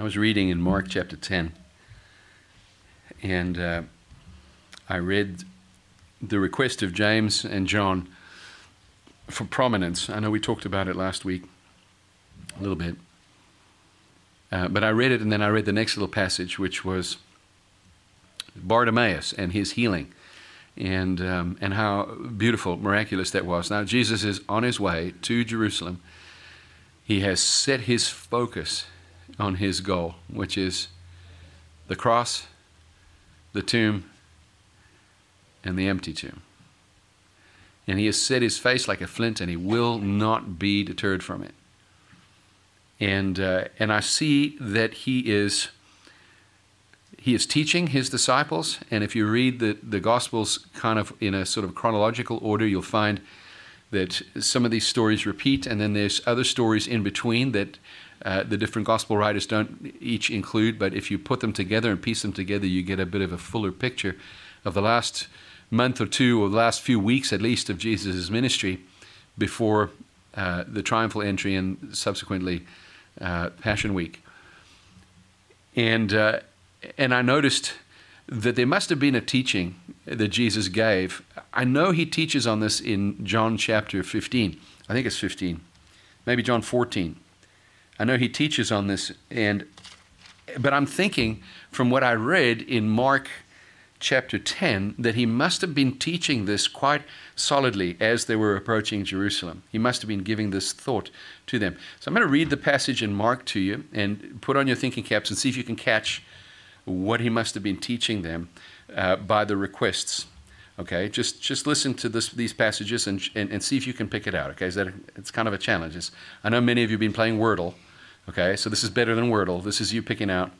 I was reading in Mark chapter 10, and uh, I read the request of James and John for prominence. I know we talked about it last week a little bit. Uh, but I read it, and then I read the next little passage, which was Bartimaeus and his healing, and um, and how beautiful, miraculous that was. Now Jesus is on his way to Jerusalem. He has set his focus on his goal, which is the cross, the tomb, and the empty tomb. And he has set his face like a flint, and he will not be deterred from it. And, uh, and I see that he is, he is teaching his disciples. And if you read the, the Gospels kind of in a sort of chronological order, you'll find that some of these stories repeat, and then there's other stories in between that uh, the different gospel writers don't each include, but if you put them together and piece them together, you get a bit of a fuller picture of the last month or two, or the last few weeks at least, of Jesus' ministry before uh, the triumphal entry and subsequently uh, Passion Week. And, uh, and I noticed that there must have been a teaching that Jesus gave. I know he teaches on this in John chapter 15. I think it's 15, maybe John 14. I know he teaches on this, and but I'm thinking from what I read in Mark chapter 10 that he must have been teaching this quite solidly as they were approaching Jerusalem. He must have been giving this thought to them. So I'm going to read the passage in Mark to you and put on your thinking caps and see if you can catch what he must have been teaching them uh, by the requests. Okay, just just listen to this, these passages and, and, and see if you can pick it out. Okay, is that a, it's kind of a challenge. It's, I know many of you have been playing Wordle. Okay, so this is better than Wordle. This is you picking out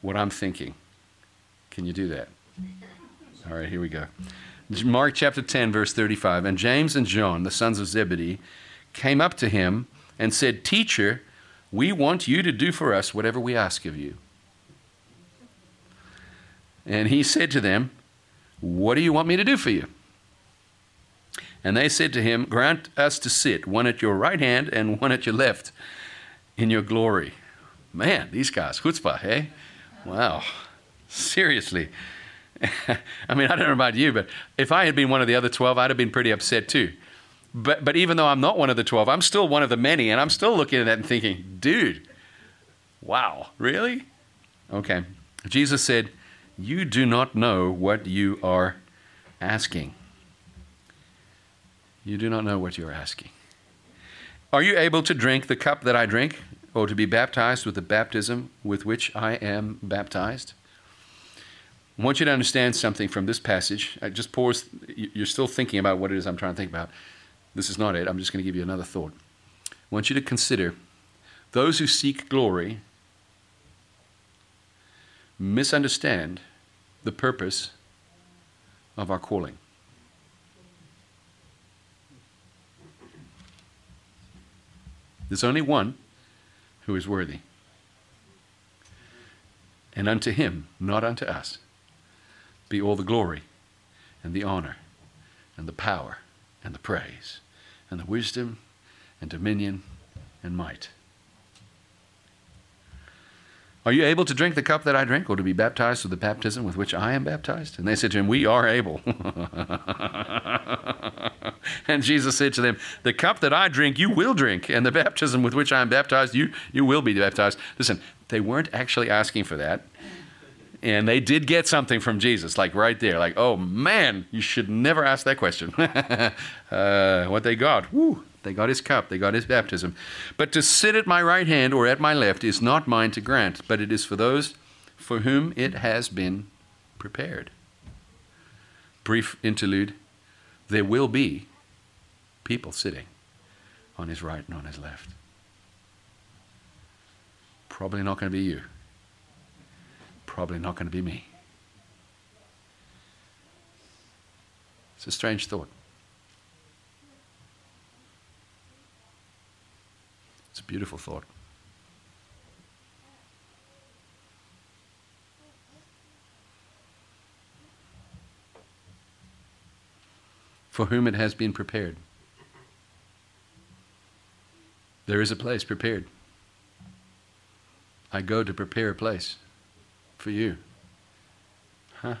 what I'm thinking. Can you do that? All right, here we go. Mark chapter 10, verse 35. And James and John, the sons of Zebedee, came up to him and said, Teacher, we want you to do for us whatever we ask of you. And he said to them, What do you want me to do for you? And they said to him, Grant us to sit, one at your right hand and one at your left, in your glory. Man, these guys, chutzpah, hey? Wow. Seriously. I mean, I don't know about you, but if I had been one of the other 12, I'd have been pretty upset too. But, but even though I'm not one of the 12, I'm still one of the many, and I'm still looking at that and thinking, dude, wow, really? Okay. Jesus said, You do not know what you are asking. You do not know what you are asking. Are you able to drink the cup that I drink, or to be baptized with the baptism with which I am baptized? I want you to understand something from this passage. I just pause. You're still thinking about what it is I'm trying to think about. This is not it. I'm just going to give you another thought. I want you to consider those who seek glory misunderstand the purpose of our calling. There's only one who is worthy. And unto him, not unto us, be all the glory and the honor and the power and the praise and the wisdom and dominion and might. Are you able to drink the cup that I drink, or to be baptized with the baptism with which I am baptized? And they said to him, We are able. and Jesus said to them, The cup that I drink, you will drink, and the baptism with which I am baptized, you, you will be baptized. Listen, they weren't actually asking for that. And they did get something from Jesus, like right there, like, oh man, you should never ask that question. uh, what they got, woo, they got his cup, they got his baptism. But to sit at my right hand or at my left is not mine to grant, but it is for those for whom it has been prepared. Brief interlude there will be people sitting on his right and on his left. Probably not going to be you probably not going to be me. It's a strange thought. It's a beautiful thought. For whom it has been prepared. There is a place prepared. I go to prepare a place for you. Huh?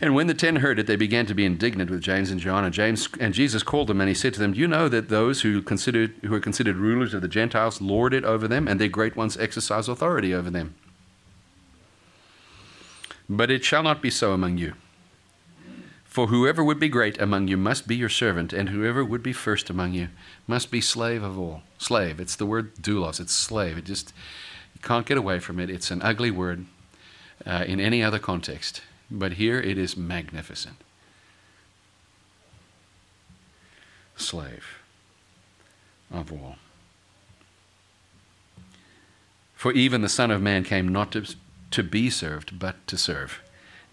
And when the ten heard it, they began to be indignant with James and John. And James and Jesus called them, and he said to them, "Do you know that those who considered who are considered rulers of the Gentiles lord it over them, and their great ones exercise authority over them? But it shall not be so among you. For whoever would be great among you must be your servant, and whoever would be first among you must be slave of all. Slave. It's the word doulos. It's slave. It just you can't get away from it. It's an ugly word uh, in any other context, but here it is magnificent. Slave of all. For even the Son of Man came not to, to be served, but to serve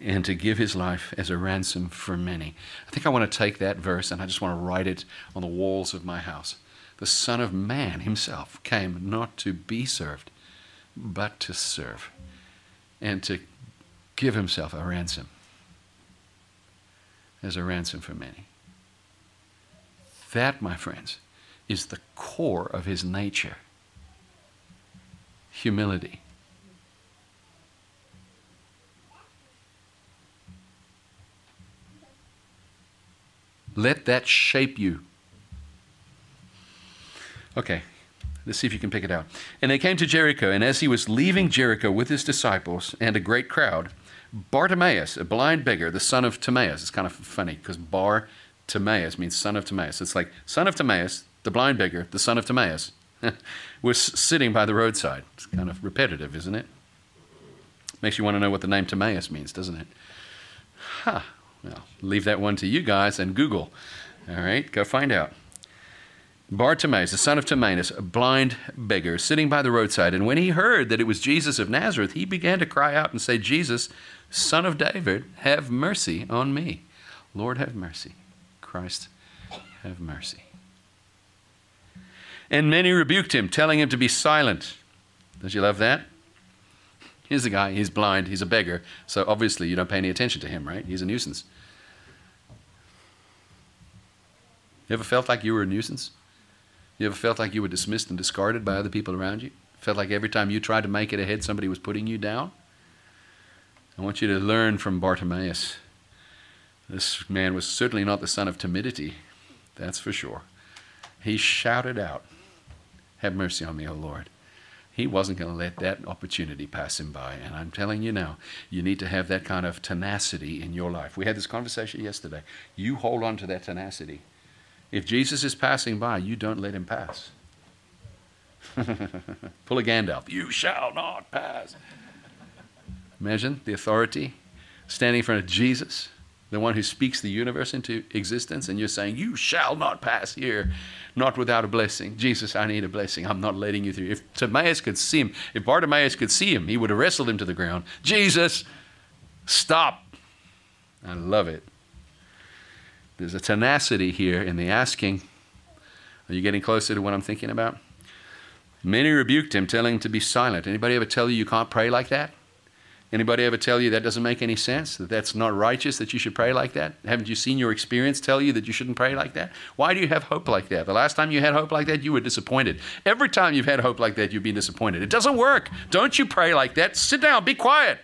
and to give his life as a ransom for many. I think I want to take that verse and I just want to write it on the walls of my house. The Son of Man himself came not to be served, but to serve and to give himself a ransom as a ransom for many. That, my friends, is the core of his nature humility. Let that shape you. Okay, let's see if you can pick it out. And they came to Jericho, and as he was leaving Jericho with his disciples and a great crowd, Bartimaeus, a blind beggar, the son of Timaeus, it's kind of funny because Bar Timaeus means son of Timaeus. It's like son of Timaeus, the blind beggar, the son of Timaeus, was sitting by the roadside. It's kind of repetitive, isn't it? Makes you want to know what the name Timaeus means, doesn't it? Ha! Huh. Well, leave that one to you guys and Google. All right, go find out. Bartimaeus, the son of Timaeus, a blind beggar, sitting by the roadside, and when he heard that it was Jesus of Nazareth, he began to cry out and say, Jesus, son of David, have mercy on me. Lord, have mercy. Christ, have mercy. And many rebuked him, telling him to be silent. Don't you love that? Here's a guy, he's blind, he's a beggar, so obviously you don't pay any attention to him, right? He's a nuisance. You ever felt like you were a nuisance? You ever felt like you were dismissed and discarded by other people around you? Felt like every time you tried to make it ahead, somebody was putting you down? I want you to learn from Bartimaeus. This man was certainly not the son of timidity, that's for sure. He shouted out, Have mercy on me, O Lord. He wasn't going to let that opportunity pass him by. And I'm telling you now, you need to have that kind of tenacity in your life. We had this conversation yesterday. You hold on to that tenacity. If Jesus is passing by, you don't let him pass. Pull a Gandalf. You shall not pass. Imagine the authority standing in front of Jesus the one who speaks the universe into existence, and you're saying, You shall not pass here, not without a blessing. Jesus, I need a blessing. I'm not letting you through. If Timaeus could see him, if Bartimaeus could see him, he would have wrestled him to the ground. Jesus, stop. I love it. There's a tenacity here in the asking. Are you getting closer to what I'm thinking about? Many rebuked him, telling him to be silent. Anybody ever tell you you can't pray like that? Anybody ever tell you that doesn't make any sense? That that's not righteous, that you should pray like that? Haven't you seen your experience tell you that you shouldn't pray like that? Why do you have hope like that? The last time you had hope like that, you were disappointed. Every time you've had hope like that, you've been disappointed. It doesn't work. Don't you pray like that. Sit down, be quiet.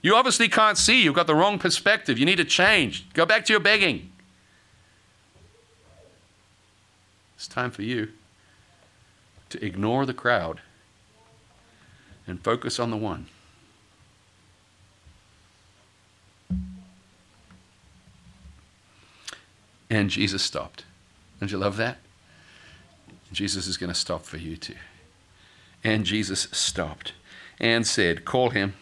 You obviously can't see. You've got the wrong perspective. You need to change. Go back to your begging. It's time for you to ignore the crowd and focus on the one. And Jesus stopped. Don't you love that? Jesus is going to stop for you too. And Jesus stopped and said, Call him.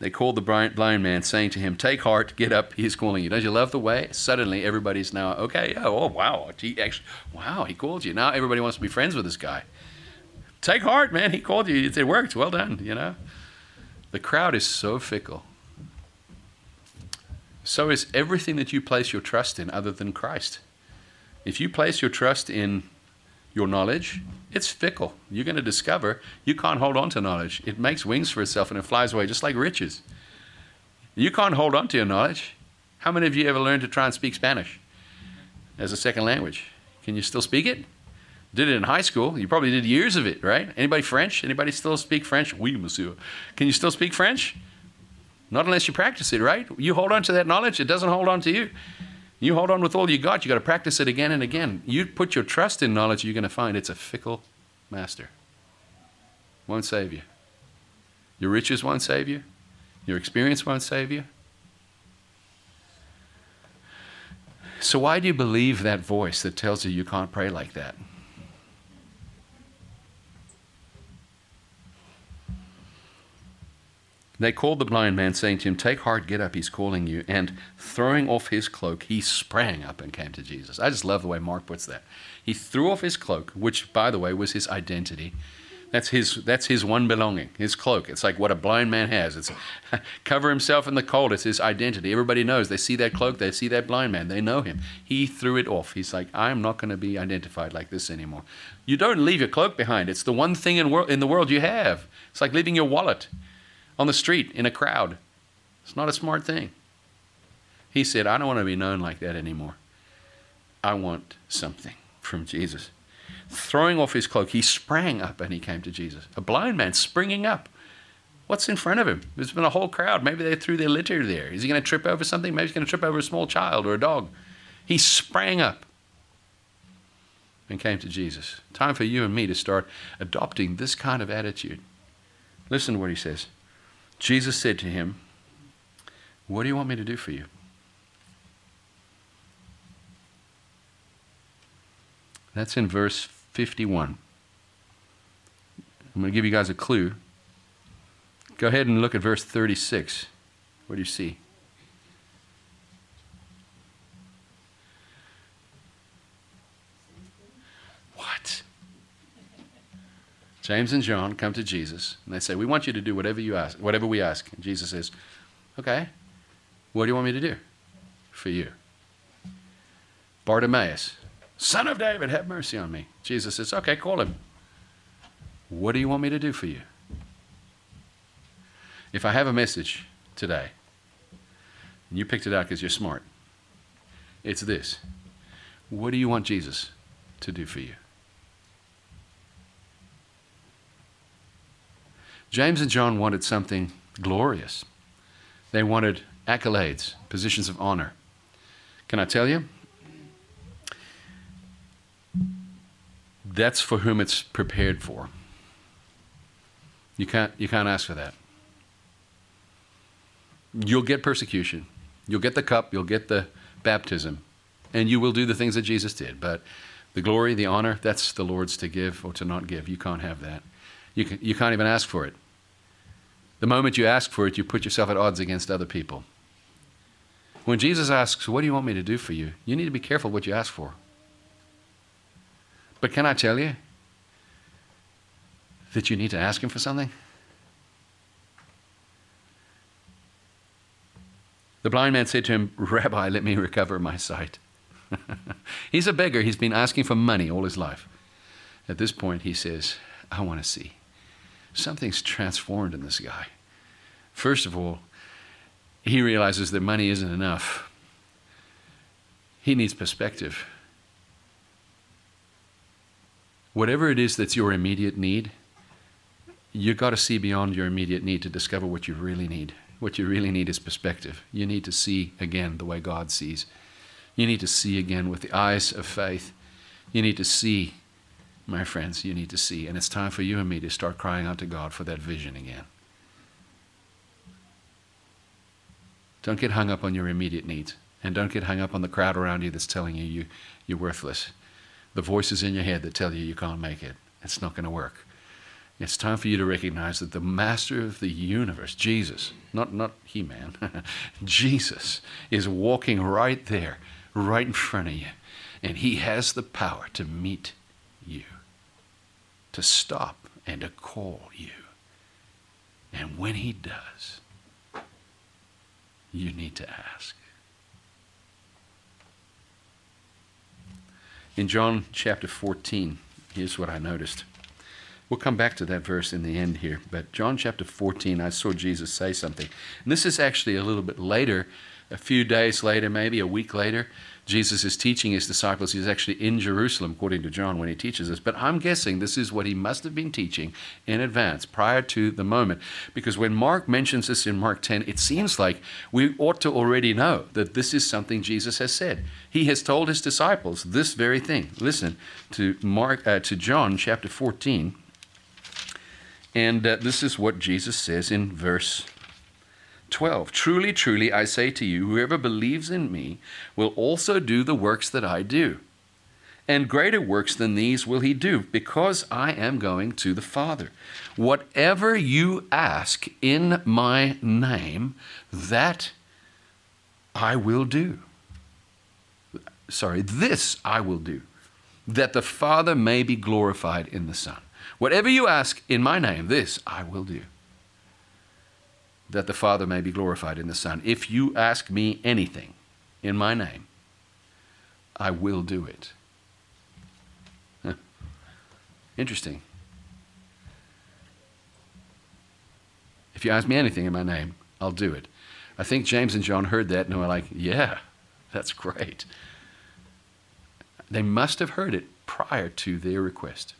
They called the blind man, saying to him, Take heart, get up, he's calling you. Don't you love the way? Suddenly everybody's now, okay, oh, oh wow, he actually, wow, he called you. Now everybody wants to be friends with this guy. Take heart, man, he called you. It worked, well done, you know. The crowd is so fickle. So is everything that you place your trust in other than Christ. If you place your trust in your knowledge, it's fickle. You're going to discover you can't hold on to knowledge. It makes wings for itself and it flies away just like riches. You can't hold on to your knowledge. How many of you ever learned to try and speak Spanish as a second language? Can you still speak it? Did it in high school. You probably did years of it, right? Anybody French? Anybody still speak French? Oui, monsieur. Can you still speak French? Not unless you practice it, right? You hold on to that knowledge, it doesn't hold on to you. You hold on with all you got. You got to practice it again and again. You put your trust in knowledge, you're going to find it's a fickle master. Won't save you. Your riches won't save you. Your experience won't save you. So, why do you believe that voice that tells you you can't pray like that? They called the blind man, saying to him, Take heart, get up, he's calling you. And throwing off his cloak, he sprang up and came to Jesus. I just love the way Mark puts that. He threw off his cloak, which, by the way, was his identity. That's his, that's his one belonging, his cloak. It's like what a blind man has. It's cover himself in the cold. It's his identity. Everybody knows. They see that cloak. They see that blind man. They know him. He threw it off. He's like, I'm not going to be identified like this anymore. You don't leave your cloak behind. It's the one thing in, wor- in the world you have. It's like leaving your wallet on the street in a crowd. It's not a smart thing. He said, I don't want to be known like that anymore. I want something from Jesus. Throwing off his cloak, he sprang up and he came to Jesus. A blind man springing up. What's in front of him? There's been a whole crowd. Maybe they threw their litter there. Is he going to trip over something? Maybe he's going to trip over a small child or a dog. He sprang up and came to Jesus. Time for you and me to start adopting this kind of attitude. Listen to what he says. Jesus said to him, What do you want me to do for you? That's in verse 51. I'm going to give you guys a clue. Go ahead and look at verse 36. What do you see? What? James and John come to Jesus and they say, "We want you to do whatever you ask, whatever we ask." And Jesus says, "Okay. What do you want me to do for you?" Bartimaeus, son of David, have mercy on me. Jesus says, "Okay, call him. What do you want me to do for you?" If I have a message today, and you picked it out because you're smart, it's this. What do you want Jesus to do for you? James and John wanted something glorious. They wanted accolades, positions of honor. Can I tell you? That's for whom it's prepared for. You can't, you can't ask for that. You'll get persecution. You'll get the cup. You'll get the baptism. And you will do the things that Jesus did. But the glory, the honor, that's the Lord's to give or to not give. You can't have that. You, can, you can't even ask for it. The moment you ask for it, you put yourself at odds against other people. When Jesus asks, What do you want me to do for you? you need to be careful what you ask for. But can I tell you that you need to ask Him for something? The blind man said to him, Rabbi, let me recover my sight. He's a beggar. He's been asking for money all his life. At this point, he says, I want to see. Something's transformed in this guy. First of all, he realizes that money isn't enough. He needs perspective. Whatever it is that's your immediate need, you've got to see beyond your immediate need to discover what you really need. What you really need is perspective. You need to see again the way God sees. You need to see again with the eyes of faith. You need to see, my friends, you need to see. And it's time for you and me to start crying out to God for that vision again. Don't get hung up on your immediate needs. And don't get hung up on the crowd around you that's telling you, you you're worthless. The voices in your head that tell you you can't make it. It's not going to work. It's time for you to recognize that the master of the universe, Jesus, not, not He Man, Jesus, is walking right there, right in front of you. And He has the power to meet you, to stop and to call you. And when He does, you need to ask. In John chapter 14, here's what I noticed. We'll come back to that verse in the end here, but John chapter 14, I saw Jesus say something. And this is actually a little bit later, a few days later, maybe a week later. Jesus is teaching his disciples. He's actually in Jerusalem, according to John, when he teaches this. But I'm guessing this is what he must have been teaching in advance, prior to the moment. Because when Mark mentions this in Mark 10, it seems like we ought to already know that this is something Jesus has said. He has told his disciples this very thing. Listen to Mark uh, to John chapter 14. And uh, this is what Jesus says in verse 12 Truly, truly, I say to you, whoever believes in me will also do the works that I do. And greater works than these will he do, because I am going to the Father. Whatever you ask in my name, that I will do. Sorry, this I will do, that the Father may be glorified in the Son. Whatever you ask in my name, this I will do that the Father may be glorified in the Son. If you ask me anything in my name, I will do it. Huh. Interesting. If you ask me anything in my name, I'll do it. I think James and John heard that and were like, yeah, that's great. They must have heard it prior to their request.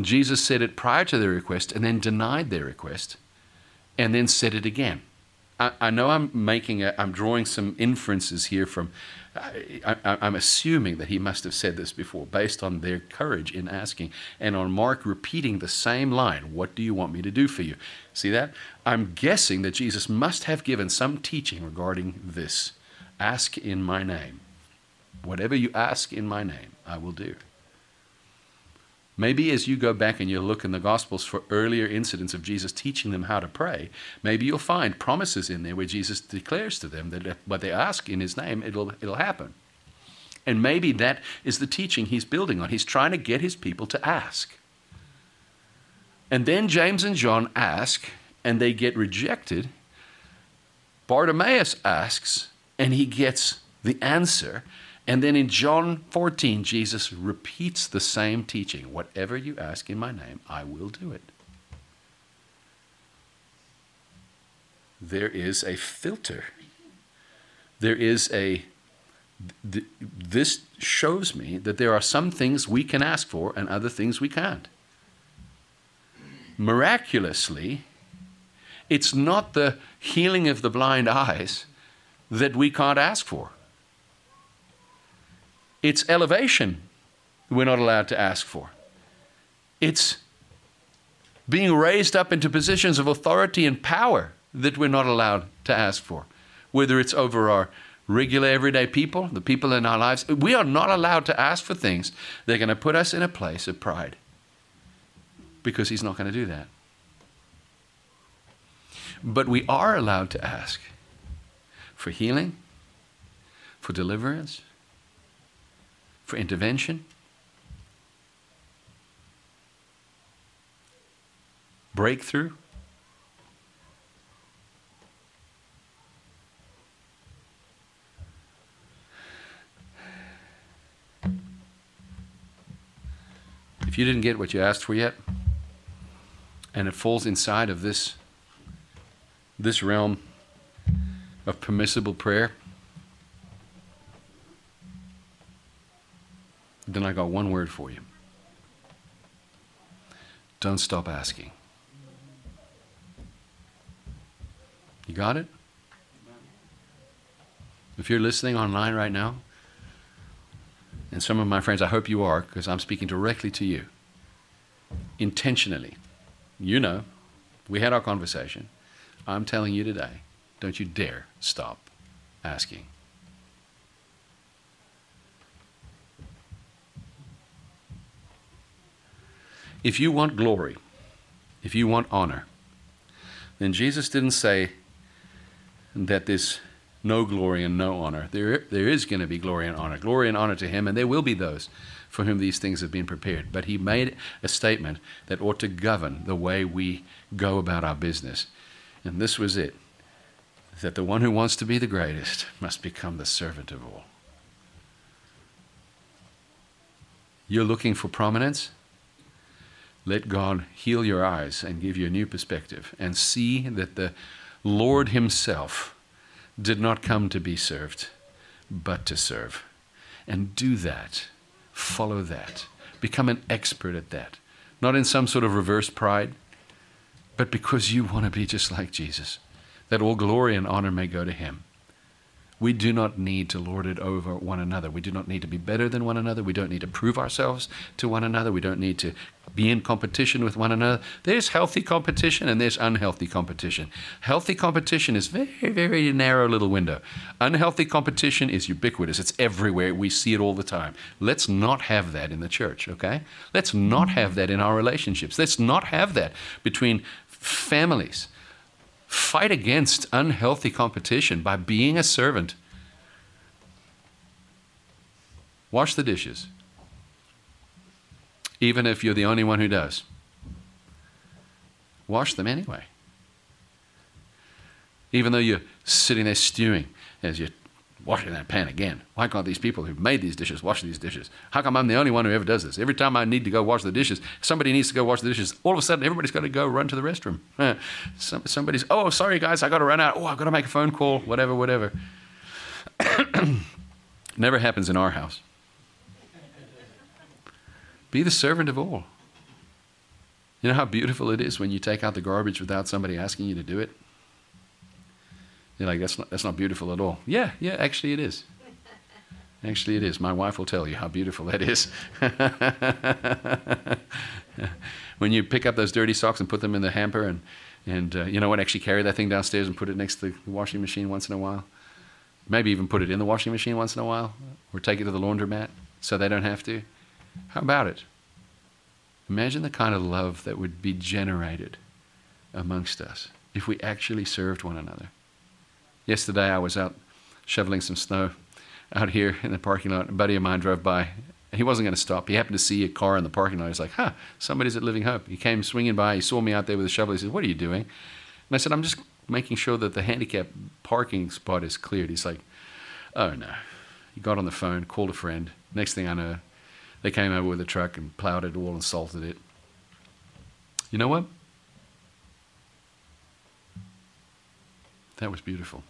Jesus said it prior to their request and then denied their request and then said it again. I, I know I'm making a, I'm drawing some inferences here from, I, am assuming that he must have said this before based on their courage in asking and on Mark repeating the same line, What do you want me to do for you? See that? I'm guessing that Jesus must have given some teaching regarding this. Ask in my name. Whatever you ask in my name, I will do. Maybe as you go back and you look in the Gospels for earlier incidents of Jesus teaching them how to pray, maybe you'll find promises in there where Jesus declares to them that what they ask in His name, it'll, it'll happen. And maybe that is the teaching He's building on. He's trying to get His people to ask. And then James and John ask, and they get rejected. Bartimaeus asks, and he gets the answer. And then in John 14, Jesus repeats the same teaching Whatever you ask in my name, I will do it. There is a filter. There is a. Th- this shows me that there are some things we can ask for and other things we can't. Miraculously, it's not the healing of the blind eyes that we can't ask for. It's elevation we're not allowed to ask for. It's being raised up into positions of authority and power that we're not allowed to ask for. Whether it's over our regular everyday people, the people in our lives, we are not allowed to ask for things that are going to put us in a place of pride. Because He's not going to do that. But we are allowed to ask for healing, for deliverance, for intervention, breakthrough. If you didn't get what you asked for yet, and it falls inside of this, this realm of permissible prayer, then I got one word for you. Don't stop asking. You got it? If you're listening online right now, and some of my friends, I hope you are, because I'm speaking directly to you, intentionally. You know, we had our conversation. I'm telling you today, don't you dare stop asking. If you want glory, if you want honor, then Jesus didn't say that there's no glory and no honor. There, there is going to be glory and honor. Glory and honor to him, and there will be those for whom these things have been prepared. But he made a statement that ought to govern the way we go about our business. And this was it that the one who wants to be the greatest must become the servant of all. You're looking for prominence? Let God heal your eyes and give you a new perspective and see that the Lord Himself did not come to be served, but to serve. And do that. Follow that. Become an expert at that. Not in some sort of reverse pride, but because you want to be just like Jesus, that all glory and honor may go to him. We do not need to lord it over one another. We do not need to be better than one another. We don't need to prove ourselves to one another. We don't need to be in competition with one another. There's healthy competition and there's unhealthy competition. Healthy competition is very, very narrow little window. Unhealthy competition is ubiquitous. It's everywhere. We see it all the time. Let's not have that in the church, okay? Let's not have that in our relationships. Let's not have that between families. Fight against unhealthy competition by being a servant. Wash the dishes, even if you're the only one who does. Wash them anyway. Even though you're sitting there stewing as you're washing that pan again. Why can't these people who've made these dishes wash these dishes? How come I'm the only one who ever does this? Every time I need to go wash the dishes, somebody needs to go wash the dishes. All of a sudden, everybody's got to go run to the restroom. Some, somebody's, oh, sorry guys, I got to run out. Oh, I've got to make a phone call, whatever, whatever. Never happens in our house. Be the servant of all. You know how beautiful it is when you take out the garbage without somebody asking you to do it? You're like, that's not, that's not beautiful at all. Yeah, yeah, actually it is. Actually, it is. My wife will tell you how beautiful that is. when you pick up those dirty socks and put them in the hamper, and, and uh, you know what, actually carry that thing downstairs and put it next to the washing machine once in a while. Maybe even put it in the washing machine once in a while, or take it to the laundromat so they don't have to. How about it? Imagine the kind of love that would be generated amongst us if we actually served one another. Yesterday I was out shoveling some snow out here in the parking lot. A buddy of mine drove by. He wasn't going to stop. He happened to see a car in the parking lot. He's like, huh, somebody's at Living Hope. He came swinging by. He saw me out there with a shovel. He said, what are you doing? And I said, I'm just making sure that the handicap parking spot is cleared. He's like, oh no. He got on the phone, called a friend. Next thing I know, they came over with a truck and plowed it all and salted it. You know what? That was beautiful.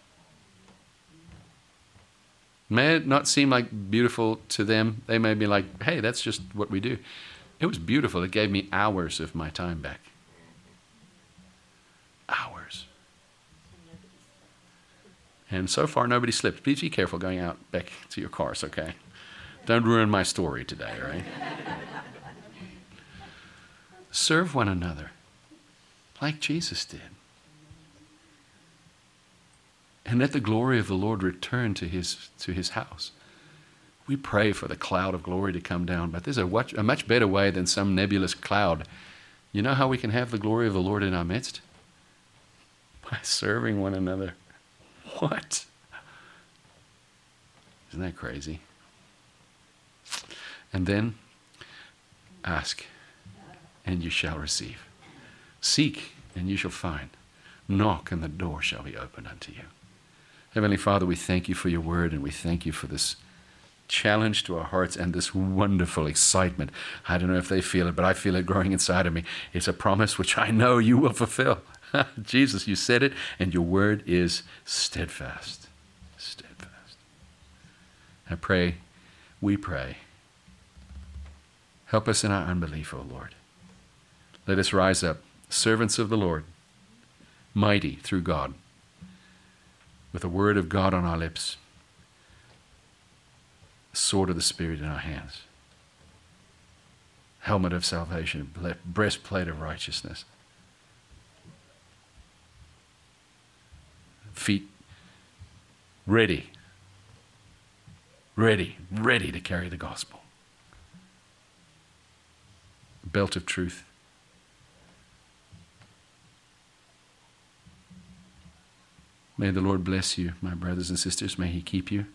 May not seem like beautiful to them. They may be like, hey, that's just what we do. It was beautiful. It gave me hours of my time back. Hours. And so far, nobody slipped. Please be careful going out back to your cars, okay? Don't ruin my story today, right? Serve one another like Jesus did and let the glory of the Lord return to his, to his house. We pray for the cloud of glory to come down, but there's a, much, a much better way than some nebulous cloud. You know how we can have the glory of the Lord in our midst? By serving one another. What? Isn't that crazy? And then ask, and you shall receive. Seek, and you shall find. Knock, and the door shall be opened unto you. Heavenly Father, we thank you for your word and we thank you for this challenge to our hearts and this wonderful excitement. I don't know if they feel it, but I feel it growing inside of me. It's a promise which I know you will fulfill. Jesus, you said it, and your word is steadfast. Steadfast. I pray, we pray. Help us in our unbelief, O Lord. Let us rise up, servants of the Lord, mighty through God with the word of God on our lips, sword of the Spirit in our hands, helmet of salvation, breastplate of righteousness, feet ready, ready, ready to carry the gospel, belt of truth May the Lord bless you, my brothers and sisters. May He keep you.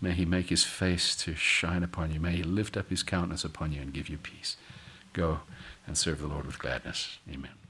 May He make His face to shine upon you. May He lift up His countenance upon you and give you peace. Go and serve the Lord with gladness. Amen.